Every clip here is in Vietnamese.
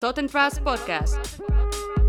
Tottenfast and Trust Podcast.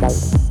Bye.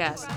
Podcast.